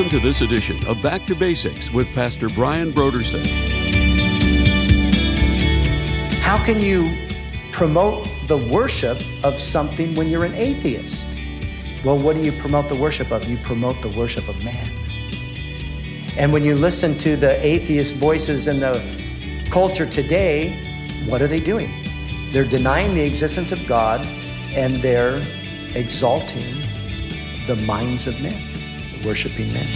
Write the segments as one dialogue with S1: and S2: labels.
S1: Welcome to this edition of Back to Basics with Pastor Brian Brodersen.
S2: How can you promote the worship of something when you're an atheist? Well, what do you promote the worship of? You promote the worship of man. And when you listen to the atheist voices in the culture today, what are they doing? They're denying the existence of God and they're exalting the minds of men, worshiping men.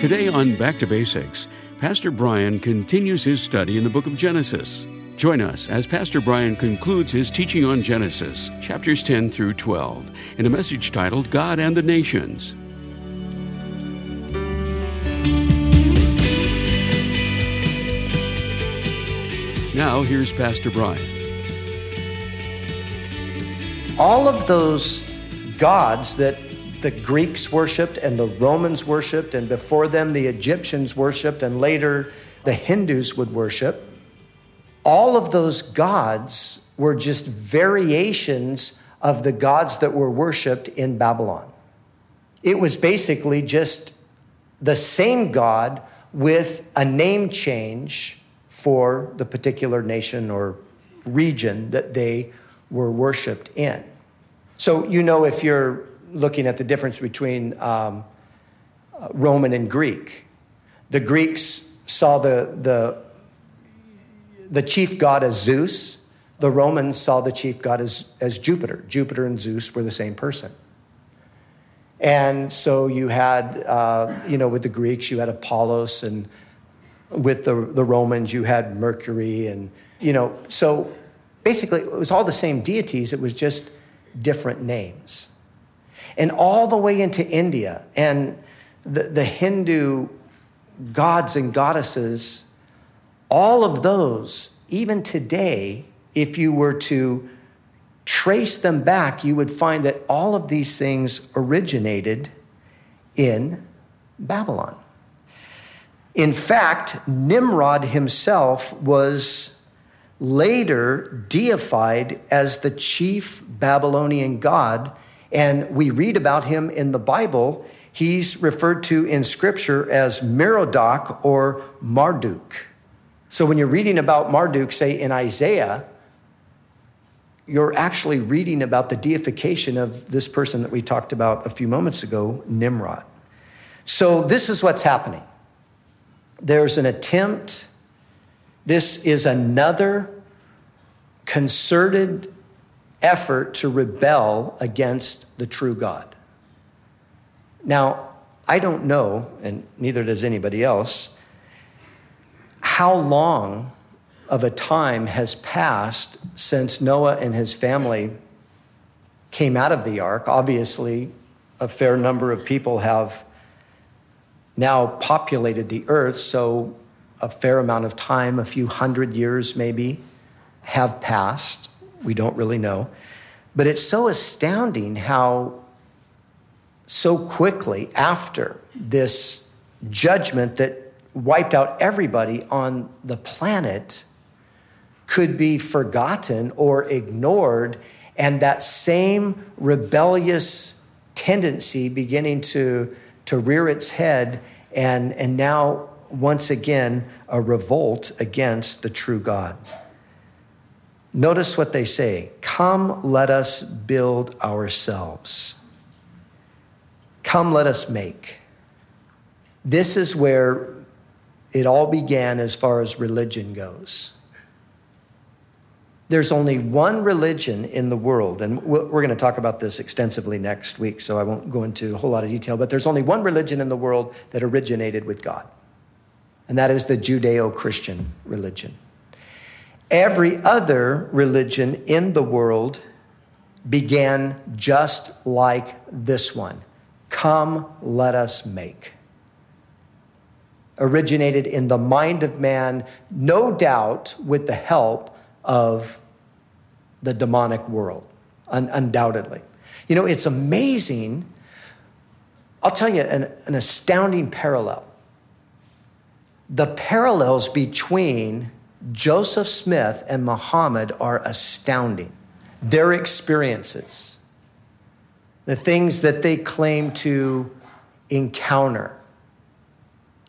S1: Today on Back to Basics, Pastor Brian continues his study in the book of Genesis. Join us as Pastor Brian concludes his teaching on Genesis, chapters 10 through 12, in a message titled God and the Nations. Now, here's Pastor Brian.
S2: All of those gods that the Greeks worshiped and the Romans worshiped, and before them the Egyptians worshiped, and later the Hindus would worship, all of those gods were just variations of the gods that were worshiped in Babylon. It was basically just the same God with a name change for the particular nation or region that they were worshiped in. So, you know, if you're looking at the difference between um, Roman and Greek, the Greeks saw the, the, the chief god as Zeus, the Romans saw the chief god as, as Jupiter. Jupiter and Zeus were the same person. And so you had, uh, you know, with the Greeks, you had Apollos, and with the, the Romans, you had Mercury. And, you know, so basically it was all the same deities, it was just different names. And all the way into India and the, the Hindu gods and goddesses, all of those, even today, if you were to trace them back, you would find that all of these things originated in Babylon. In fact, Nimrod himself was later deified as the chief Babylonian god, and we read about him in the Bible. He's referred to in scripture as Merodach or Marduk. So when you're reading about Marduk, say in Isaiah, you're actually reading about the deification of this person that we talked about a few moments ago, Nimrod. So this is what's happening. There's an attempt. This is another concerted effort to rebel against the true God. Now, I don't know, and neither does anybody else, how long of a time has passed since Noah and his family came out of the ark. Obviously, a fair number of people have now populated the earth, so a fair amount of time, a few hundred years maybe, have passed. We don't really know. But it's so astounding how so quickly after this judgment that wiped out everybody on the planet could be forgotten or ignored, and that same rebellious tendency beginning to, to rear its head, and, and now, once again, a revolt against the true God. Notice what they say Come, let us build ourselves. Come, let us make. This is where it all began as far as religion goes. There's only one religion in the world, and we're going to talk about this extensively next week, so I won't go into a whole lot of detail, but there's only one religion in the world that originated with God, and that is the Judeo Christian religion. Every other religion in the world began just like this one Come, let us make. Originated in the mind of man, no doubt with the help of the demonic world, un- undoubtedly. You know, it's amazing. I'll tell you an, an astounding parallel. The parallels between Joseph Smith and Muhammad are astounding. their experiences, the things that they claim to encounter.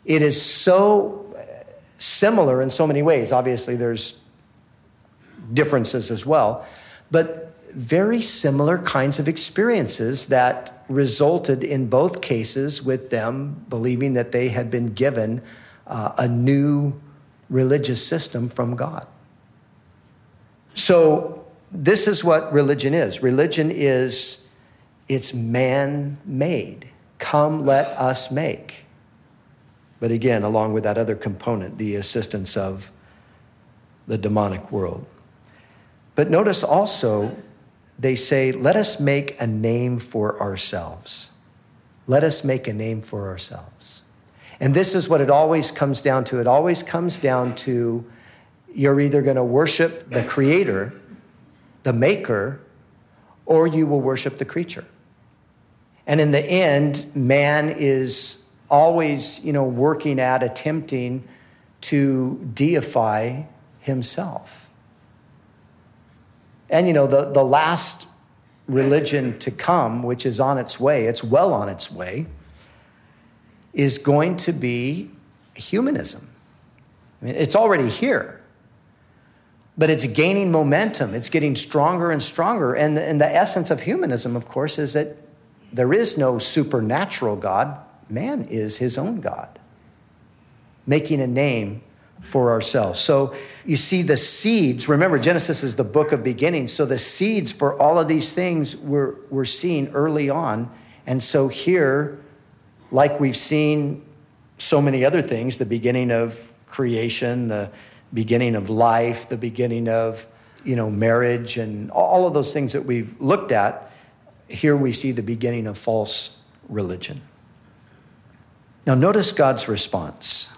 S2: It is so uh, similar in so many ways. Obviously, there's differences as well, but very similar kinds of experiences that resulted in both cases with them believing that they had been given uh, a new religious system from God. So, this is what religion is religion is it's man made. Come, let us make. But again, along with that other component, the assistance of the demonic world. But notice also, they say, let us make a name for ourselves. Let us make a name for ourselves. And this is what it always comes down to. It always comes down to you're either going to worship the creator, the maker, or you will worship the creature. And in the end, man is always, you know, working at attempting to deify himself. And, you know, the, the last religion to come, which is on its way, it's well on its way, is going to be humanism. I mean, it's already here, but it's gaining momentum. It's getting stronger and stronger. And and the essence of humanism, of course, is that there is no supernatural God, man is his own God, making a name for ourselves. So you see the seeds. Remember, Genesis is the book of beginnings. So the seeds for all of these things we're, we're seeing early on. And so here, like we've seen so many other things, the beginning of creation, the beginning of life, the beginning of you know marriage and all of those things that we've looked at, here we see the beginning of false religion. Now notice God's response.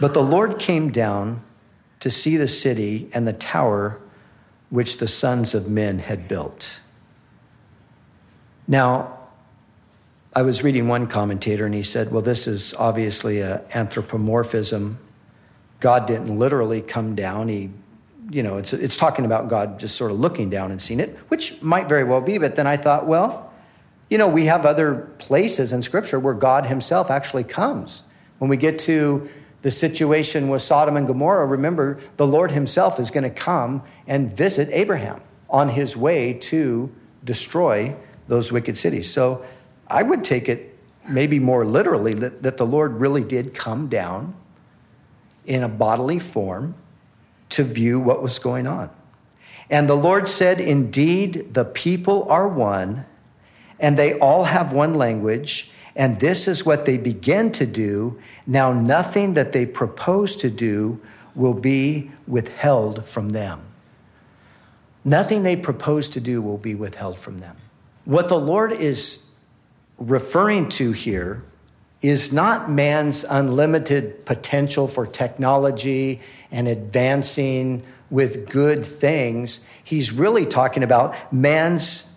S2: But the Lord came down to see the city and the tower which the sons of men had built. Now, I was reading one commentator and he said, well, this is obviously an anthropomorphism. God didn't literally come down. He, you know, it's, it's talking about God just sort of looking down and seeing it, which might very well be. But then I thought, well, you know, we have other places in Scripture where God Himself actually comes. When we get to the situation with Sodom and Gomorrah, remember, the Lord Himself is going to come and visit Abraham on his way to destroy those wicked cities. So I would take it maybe more literally that, that the Lord really did come down in a bodily form to view what was going on. And the Lord said, Indeed, the people are one, and they all have one language, and this is what they begin to do now, nothing that they propose to do will be withheld from them. Nothing they propose to do will be withheld from them. What the Lord is referring to here is not man's unlimited potential for technology and advancing with good things. He's really talking about man's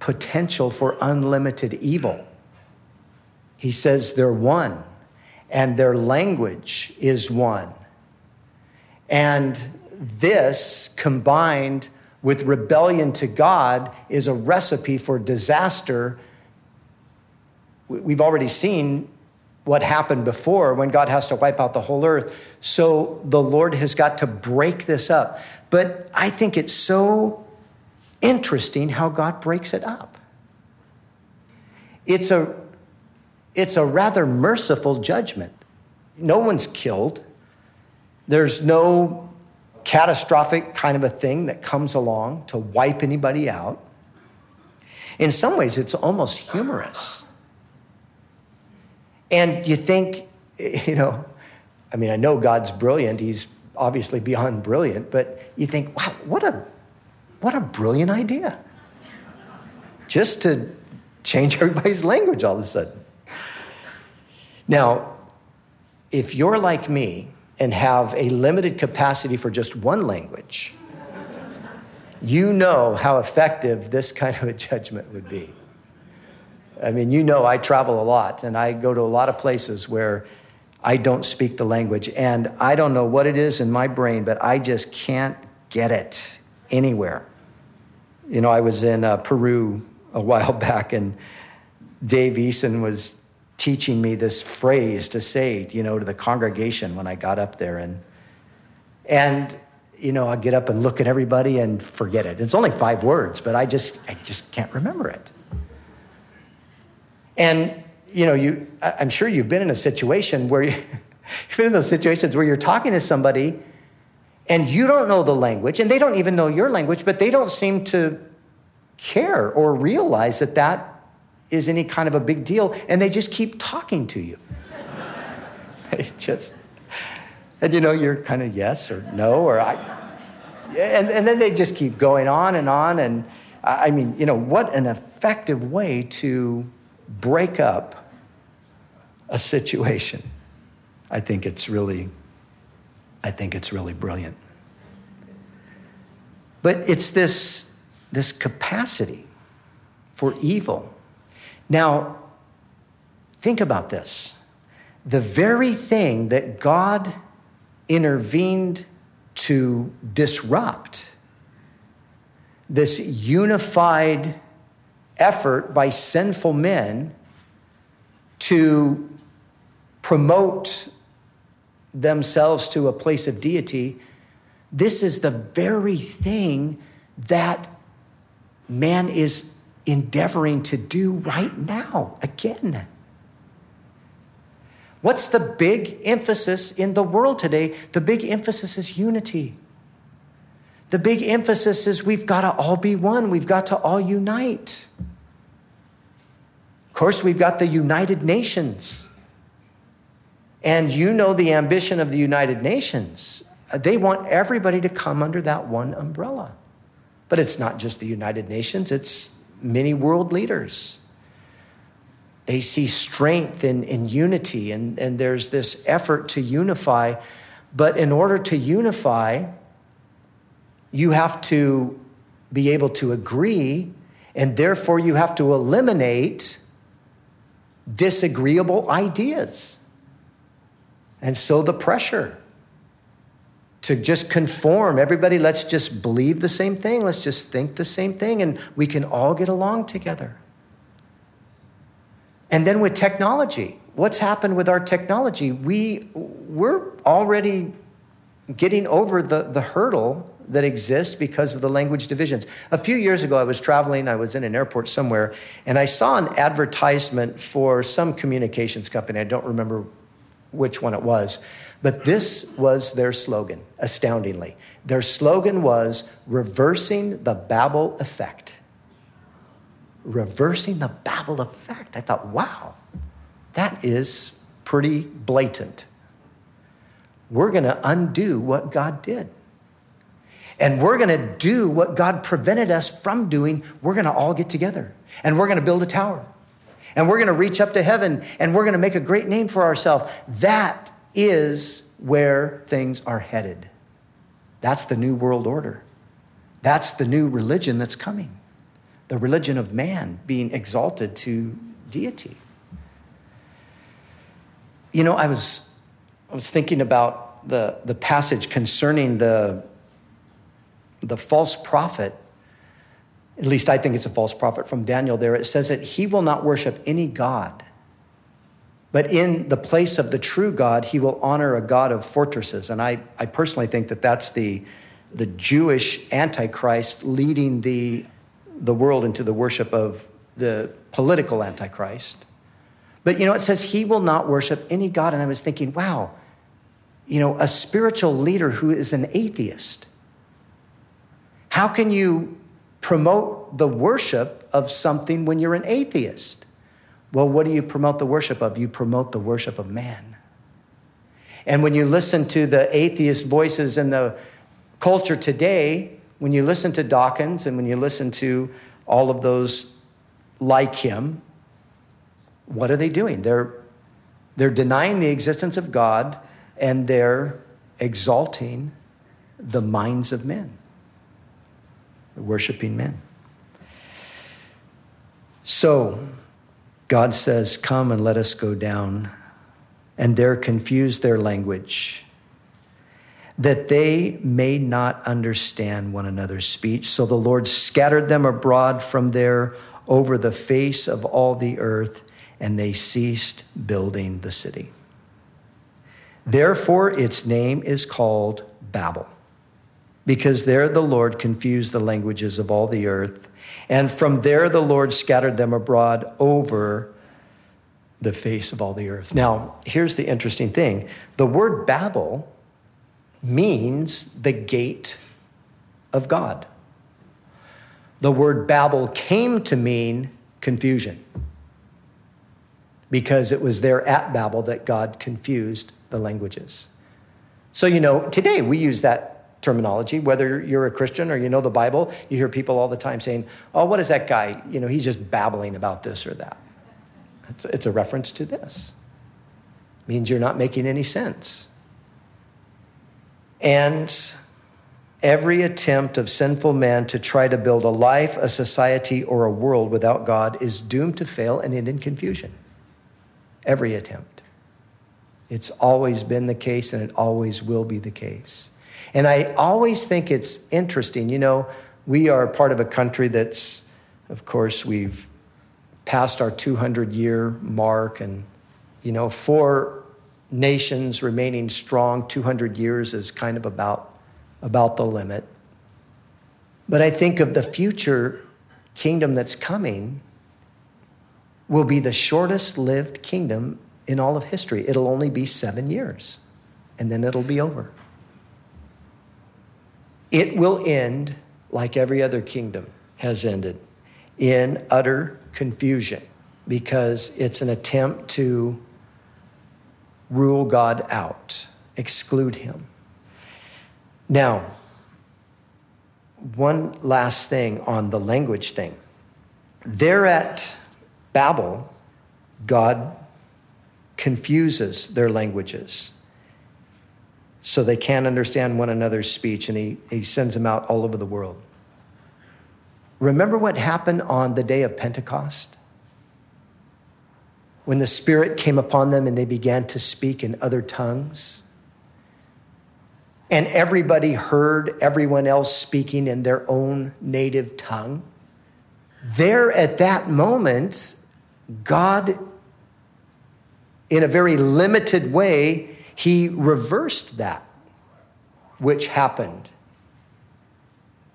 S2: potential for unlimited evil. He says they're one, and their language is one. And this combined with rebellion to God is a recipe for disaster. We've already seen what happened before when God has to wipe out the whole earth. So the Lord has got to break this up. But I think it's so interesting how God breaks it up. It's a it's a rather merciful judgment. No one's killed. There's no catastrophic kind of a thing that comes along to wipe anybody out. In some ways, it's almost humorous. And you think, you know, I mean, I know God's brilliant. He's obviously beyond brilliant, but you think, wow, what a, what a brilliant idea. Just to change everybody's language all of a sudden. Now, if you're like me and have a limited capacity for just one language, you know how effective this kind of a judgment would be. I mean, you know, I travel a lot and I go to a lot of places where I don't speak the language. And I don't know what it is in my brain, but I just can't get it. anywhere. You know, I was in uh, Peru a while back, and Dave Eason was teaching me this phrase to say, you know, to the congregation when I got up there. And, and you know, I get up and look at everybody and forget it. It's only five words, but I just, I just can't remember it. And, you know, you, I'm sure you've been in a situation where you, you've been in those situations where you're talking to somebody and you don't know the language and they don't even know your language, but they don't seem to care or realize that that is any kind of a big deal, and they just keep talking to you. they just, and you know, you're kind of yes or no, or I, and, and then they just keep going on and on. And I mean, you know, what an effective way to break up a situation. I think it's really, I think it's really brilliant. But it's this, this capacity for evil now, think about this. The very thing that God intervened to disrupt, this unified effort by sinful men to promote themselves to a place of deity, this is the very thing that man is endeavoring to do right now again. What's the big emphasis in the world today? The big emphasis is unity. The big emphasis is we've got to all be one, we've got to all unite. Of course, we've got the United Nations. And you know the ambition of the United Nations. They want everybody to come under that one umbrella. But it's not just the United Nations, it's many world leaders. They see strength in, in unity, and, and there's this effort to unify. But in order to unify, you have to be able to agree, and therefore you have to eliminate disagreeable ideas. And so the pressure to just conform. Everybody, let's just believe the same thing. Let's just think the same thing, and we can all get along together. And then with technology, what's happened with our technology? We, we're already getting over the, the hurdle that exists because of the language divisions. A few years ago, I was traveling, I was in an airport somewhere, and I saw an advertisement for some communications company. I don't remember which one it was. But this was their slogan, astoundingly. Their slogan was reversing the Babel effect. Reversing the Babel effect. I thought, wow, that is pretty blatant. We're going to undo what God did. And we're going to do what God prevented us from doing. We're going to all get together and we're going to build a tower and we're going to reach up to heaven and we're going to make a great name for ourselves. That is where things are headed. That's the new world order. That's the new religion that's coming. The religion of man being exalted to deity. You know, I was, I was thinking about the, the passage concerning the, the false prophet. At least I think it's a false prophet from Daniel there. It says that he will not worship any God but in the place of the true God, he will honor a God of fortresses. And I, I personally think that that's the, the Jewish Antichrist leading the, the world into the worship of the political Antichrist. But you know, it says he will not worship any God. And I was thinking, wow, you know, a spiritual leader who is an atheist. How can you promote the worship of something when you're an atheist? Well, what do you promote the worship of? You promote the worship of man. And when you listen to the atheist voices in the culture today, when you listen to Dawkins and when you listen to all of those like him, what are they doing? They're, they're denying the existence of God and they're exalting the minds of men, worshiping men. So, God says, Come and let us go down. And there confuse their language. that they may not understand one another's speech. So the Lord scattered them abroad from there over the face of all the earth, and they ceased building the city. Therefore, its name is called Babel, because there the Lord confused the languages of all the earth, and from there the Lord scattered them abroad over the face of all the earth. Now, here's the interesting thing the word Babel means the gate of God. The word Babel came to mean confusion because it was there at Babel that God confused the languages. So, you know, today we use that terminology, whether you're a Christian or you know the Bible, you hear people all the time saying, Oh, what is that guy? You know, he's just babbling about this or that. It's, it's a reference to this. It means you're not making any sense. And every attempt of sinful man to try to build a life, a society, or a world without God is doomed to fail and end in confusion. Every attempt. It's always been the case and it always will be the case. And I always think it's interesting. You know, we are part of a country that's, of course, we've passed our 200 year mark, and, you know, for nations remaining strong, 200 years is kind of about, about the limit. But I think of the future kingdom that's coming will be the shortest lived kingdom in all of history. It'll only be seven years, and then it'll be over. It will end like every other kingdom has ended in utter confusion because it's an attempt to rule God out, exclude him. Now, one last thing on the language thing. There at Babel, God confuses their languages so they can't understand one another's speech, and he, he sends them out all over the world. Remember what happened on the day of Pentecost? when the Spirit came upon them and they began to speak in other tongues. And everybody heard everyone else speaking in their own native tongue. There at that moment, God, in a very limited way, he reversed that which happened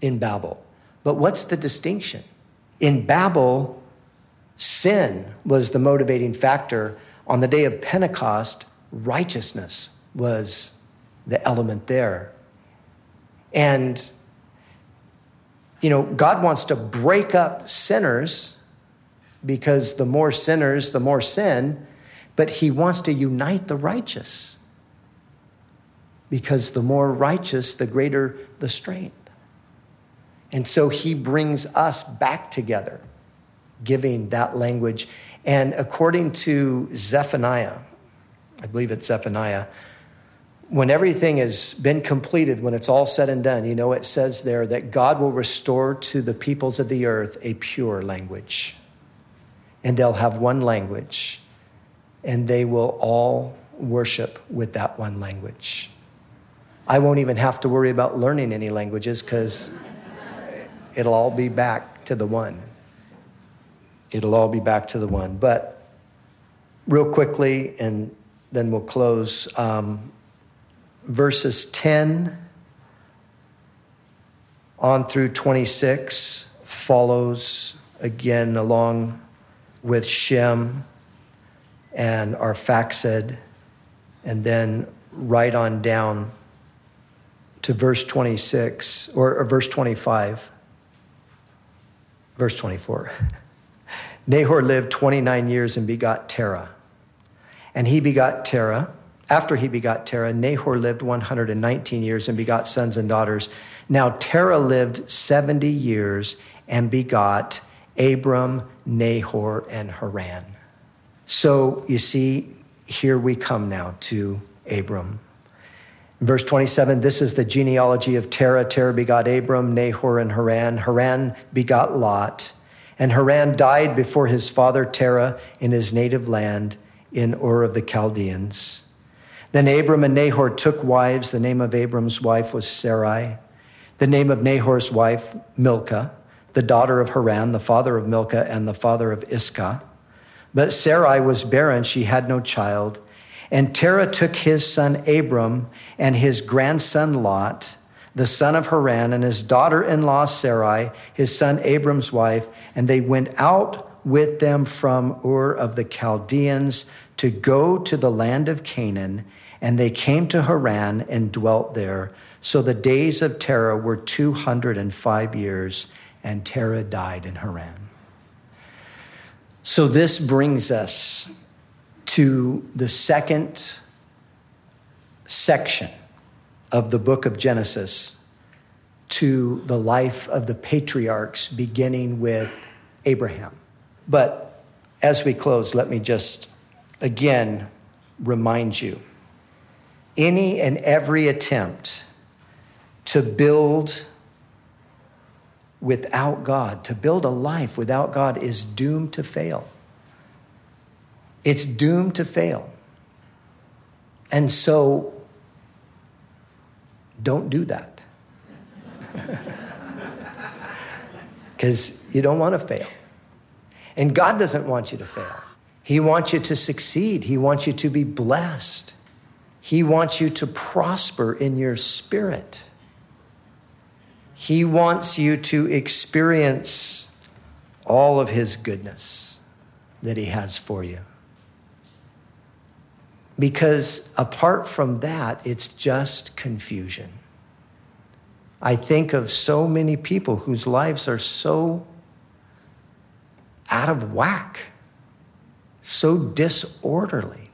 S2: in Babel. But what's the distinction? In Babel, Sin was the motivating factor. On the day of Pentecost, righteousness was the element there. And, you know, God wants to break up sinners because the more sinners, the more sin, but He wants to unite the righteous because the more righteous, the greater the strength. And so He brings us back together giving that language. And according to Zephaniah, I believe it's Zephaniah, when everything has been completed, when it's all said and done, you know, it says there that God will restore to the peoples of the earth a pure language. And they'll have one language, and they will all worship with that one language. I won't even have to worry about learning any languages because it'll all be back to the one it'll all be back to the one. But real quickly, and then we'll close. Um, verses 10 on through 26 follows again along with Shem and Arphaxad, and then right on down to verse 26 or, or verse 25, verse 24. Nahor lived 29 years and begot Terah. And he begot Terah. After he begot Terah, Nahor lived 119 years and begot sons and daughters. Now Terah lived 70 years and begot Abram, Nahor, and Haran. So you see, here we come now to Abram. Verse 27, this is the genealogy of Terah. Terah begot Abram, Nahor, and Haran. Haran begot Lot. And Haran died before his father Terah in his native land in Ur of the Chaldeans. Then Abram and Nahor took wives. The name of Abram's wife was Sarai. The name of Nahor's wife, Milcah, the daughter of Haran, the father of Milcah and the father of Iscah. But Sarai was barren, she had no child. And Terah took his son Abram and his grandson Lot, the son of Haran, and his daughter in law Sarai, his son Abram's wife, and they went out with them from Ur of the Chaldeans to go to the land of Canaan and they came to Haran and dwelt there. So the days of Terah were 205 years, and Terah died in Haran. So this brings us to the second section of the book of Genesis to the life of the patriarchs, beginning with Abraham. But as we close, let me just again remind you any and every attempt to build without God, to build a life without God, is doomed to fail. It's doomed to fail. And so, don't do that. Because you don't want to fail. And God doesn't want you to fail. He wants you to succeed, He wants you to be blessed. He wants you to prosper in your spirit. He wants you to experience all of His goodness that He has for you. Because apart from that, it's just confusion. I think of so many people whose lives are so out of whack, so disorderly.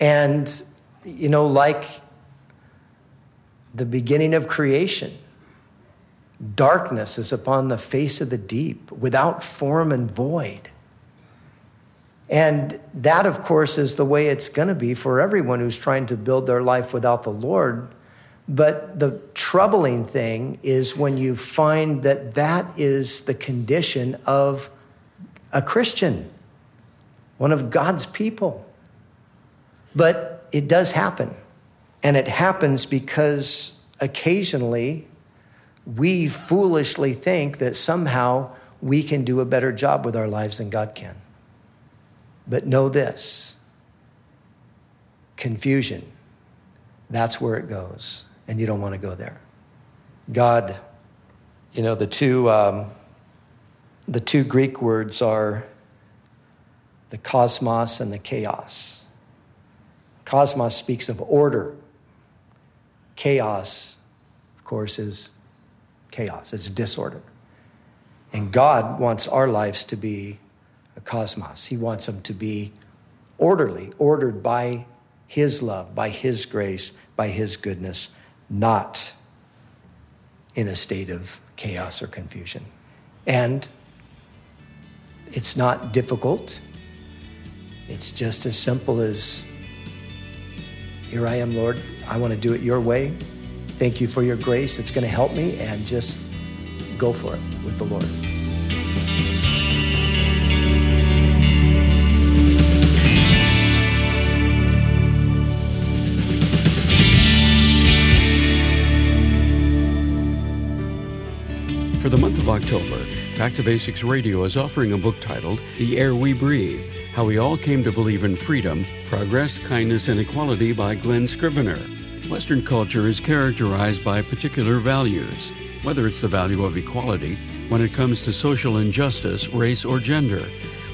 S2: And, you know, like the beginning of creation, darkness is upon the face of the deep without form and void. And that, of course, is the way it's going to be for everyone who's trying to build their life without the Lord. But the troubling thing is when you find that that is the condition of a Christian, one of God's people. But it does happen. And it happens because occasionally we foolishly think that somehow we can do a better job with our lives than God can. But know this confusion, that's where it goes. And you don't want to go there. God, you know, the two, um, the two Greek words are the cosmos and the chaos. Cosmos speaks of order. Chaos, of course, is chaos, it's disorder. And God wants our lives to be cosmos. He wants them to be orderly, ordered by His love, by His grace, by His goodness, not in a state of chaos or confusion. And it's not difficult. It's just as simple as here I am, Lord. I want to do it your way. Thank you for your grace. It's going to help me, and just go for it with the Lord.
S1: October, Back to Basics Radio is offering a book titled The Air We Breathe How We All Came to Believe in Freedom, Progress, Kindness, and Equality by Glen Scrivener. Western culture is characterized by particular values, whether it's the value of equality when it comes to social injustice, race, or gender,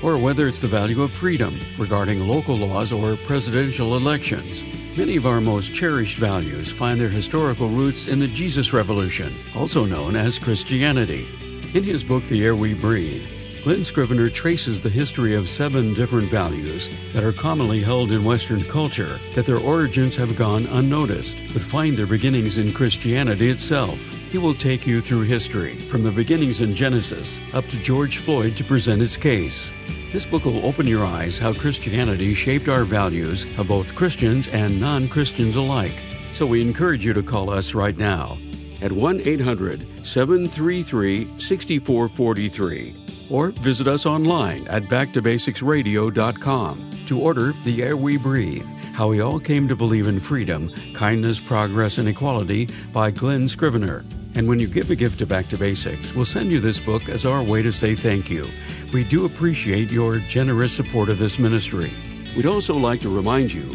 S1: or whether it's the value of freedom regarding local laws or presidential elections. Many of our most cherished values find their historical roots in the Jesus Revolution, also known as Christianity. In his book, The Air We Breathe, Glen Scrivener traces the history of seven different values that are commonly held in Western culture that their origins have gone unnoticed, but find their beginnings in Christianity itself. He will take you through history, from the beginnings in Genesis up to George Floyd to present his case. This book will open your eyes how Christianity shaped our values of both Christians and non Christians alike. So we encourage you to call us right now at 1 800 733 6443 or visit us online at backtobasicsradio.com to order The Air We Breathe How We All Came to Believe in Freedom, Kindness, Progress, and Equality by Glen Scrivener. And when you give a gift to Back to Basics, we'll send you this book as our way to say thank you. We do appreciate your generous support of this ministry. We'd also like to remind you